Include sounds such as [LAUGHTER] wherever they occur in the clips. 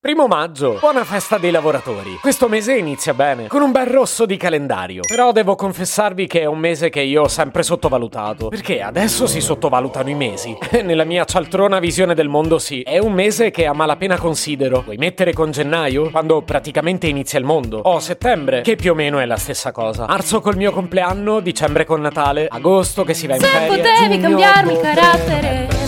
Primo maggio, buona festa dei lavoratori. Questo mese inizia bene, con un bel rosso di calendario. Però devo confessarvi che è un mese che io ho sempre sottovalutato. Perché adesso si sottovalutano i mesi. [LAUGHS] Nella mia cialtrona visione del mondo sì. È un mese che a malapena considero. Vuoi mettere con gennaio? Quando praticamente inizia il mondo. O settembre, che più o meno è la stessa cosa. Marzo col mio compleanno, dicembre con Natale, agosto che si va in Se ferie. potevi giugno, cambiarmi ottobre. carattere, War.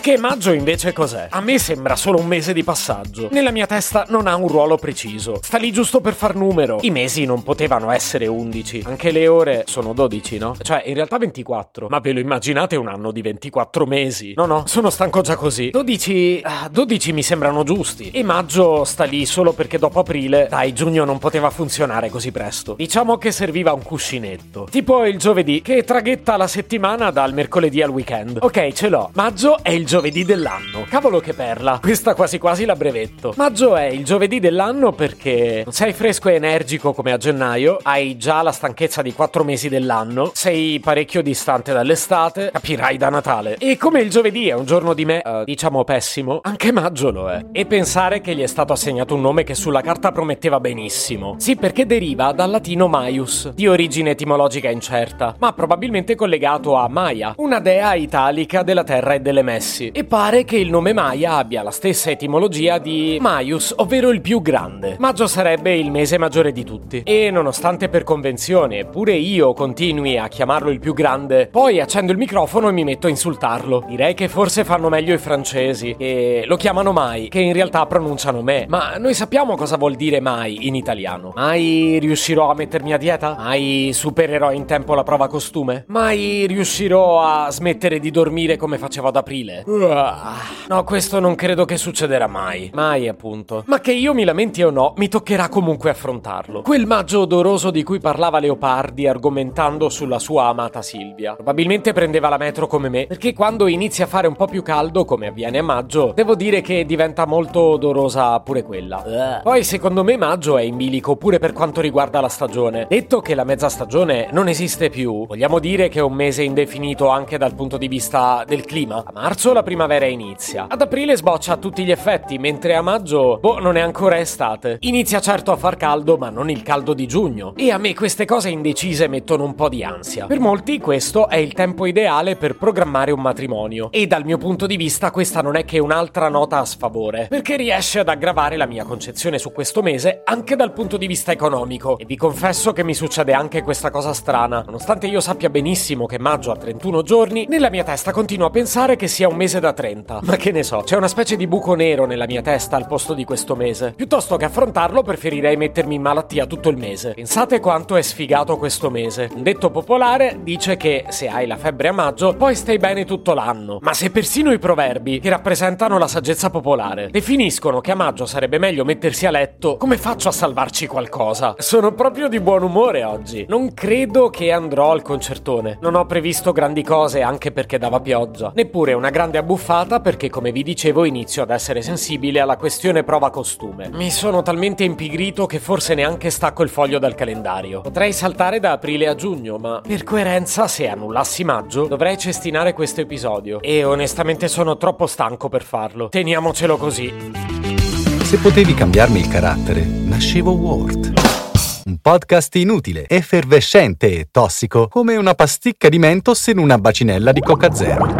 Perché maggio invece cos'è? A me sembra solo un mese di passaggio. Nella mia testa non ha un ruolo preciso. Sta lì giusto per far numero. I mesi non potevano essere 11. Anche le ore sono 12, no? Cioè, in realtà 24. Ma ve lo immaginate un anno di 24 mesi? No, no, sono stanco già così. 12... ah, 12 mi sembrano giusti. E maggio sta lì solo perché dopo aprile, dai, giugno non poteva funzionare così presto. Diciamo che serviva un cuscinetto. Tipo il giovedì, che traghetta la settimana dal mercoledì al weekend. Ok, ce l'ho. Maggio è il giovedì dell'anno. Cavolo che perla. Questa quasi quasi la brevetto. Maggio è il giovedì dell'anno perché sei fresco e energico come a gennaio, hai già la stanchezza di quattro mesi dell'anno, sei parecchio distante dall'estate, capirai da Natale. E come il giovedì è un giorno di me, eh, diciamo pessimo, anche maggio lo è. E pensare che gli è stato assegnato un nome che sulla carta prometteva benissimo. Sì, perché deriva dal latino Maius, di origine etimologica incerta, ma probabilmente collegato a Maya, una dea italica della terra e delle messi. E pare che il nome Maya abbia la stessa etimologia di Maius, ovvero il più grande. Maggio sarebbe il mese maggiore di tutti. E nonostante per convenzione pure io continui a chiamarlo il più grande, poi accendo il microfono e mi metto a insultarlo. Direi che forse fanno meglio i francesi, e lo chiamano mai, che in realtà pronunciano me. Ma noi sappiamo cosa vuol dire mai in italiano. Mai riuscirò a mettermi a dieta? Mai supererò in tempo la prova costume? Mai riuscirò a smettere di dormire come facevo ad aprile? No, questo non credo che succederà mai. Mai, appunto. Ma che io mi lamenti o no, mi toccherà comunque affrontarlo. Quel maggio odoroso di cui parlava Leopardi argomentando sulla sua amata Silvia. Probabilmente prendeva la metro come me, perché quando inizia a fare un po' più caldo, come avviene a maggio, devo dire che diventa molto odorosa pure quella. Poi, secondo me, maggio è in bilico pure per quanto riguarda la stagione. Detto che la mezza stagione non esiste più, vogliamo dire che è un mese indefinito anche dal punto di vista del clima. A marzo la primavera inizia. Ad aprile sboccia a tutti gli effetti, mentre a maggio, boh, non è ancora estate. Inizia certo a far caldo, ma non il caldo di giugno. E a me queste cose indecise mettono un po' di ansia. Per molti questo è il tempo ideale per programmare un matrimonio. E dal mio punto di vista questa non è che un'altra nota a sfavore, perché riesce ad aggravare la mia concezione su questo mese anche dal punto di vista economico. E vi confesso che mi succede anche questa cosa strana. Nonostante io sappia benissimo che maggio ha 31 giorni, nella mia testa continuo a pensare che sia un mese da 30. Ma che ne so, c'è una specie di buco nero nella mia testa al posto di questo mese. Piuttosto che affrontarlo, preferirei mettermi in malattia tutto il mese. Pensate quanto è sfigato questo mese. Un detto popolare dice che se hai la febbre a maggio, poi stai bene tutto l'anno. Ma se persino i proverbi, che rappresentano la saggezza popolare, definiscono che a maggio sarebbe meglio mettersi a letto, come faccio a salvarci qualcosa? Sono proprio di buon umore oggi. Non credo che andrò al concertone. Non ho previsto grandi cose anche perché dava pioggia. Neppure una grande abbuffata perché, come vi dicevo, inizio ad essere sensibile alla questione prova costume. Mi sono talmente impigrito che forse neanche stacco il foglio dal calendario. Potrei saltare da aprile a giugno, ma per coerenza, se annullassi maggio, dovrei cestinare questo episodio. E onestamente sono troppo stanco per farlo. Teniamocelo così. Se potevi cambiarmi il carattere, nascevo Ward. Un podcast inutile, effervescente e tossico, come una pasticca di mentos in una bacinella di Coca Zero.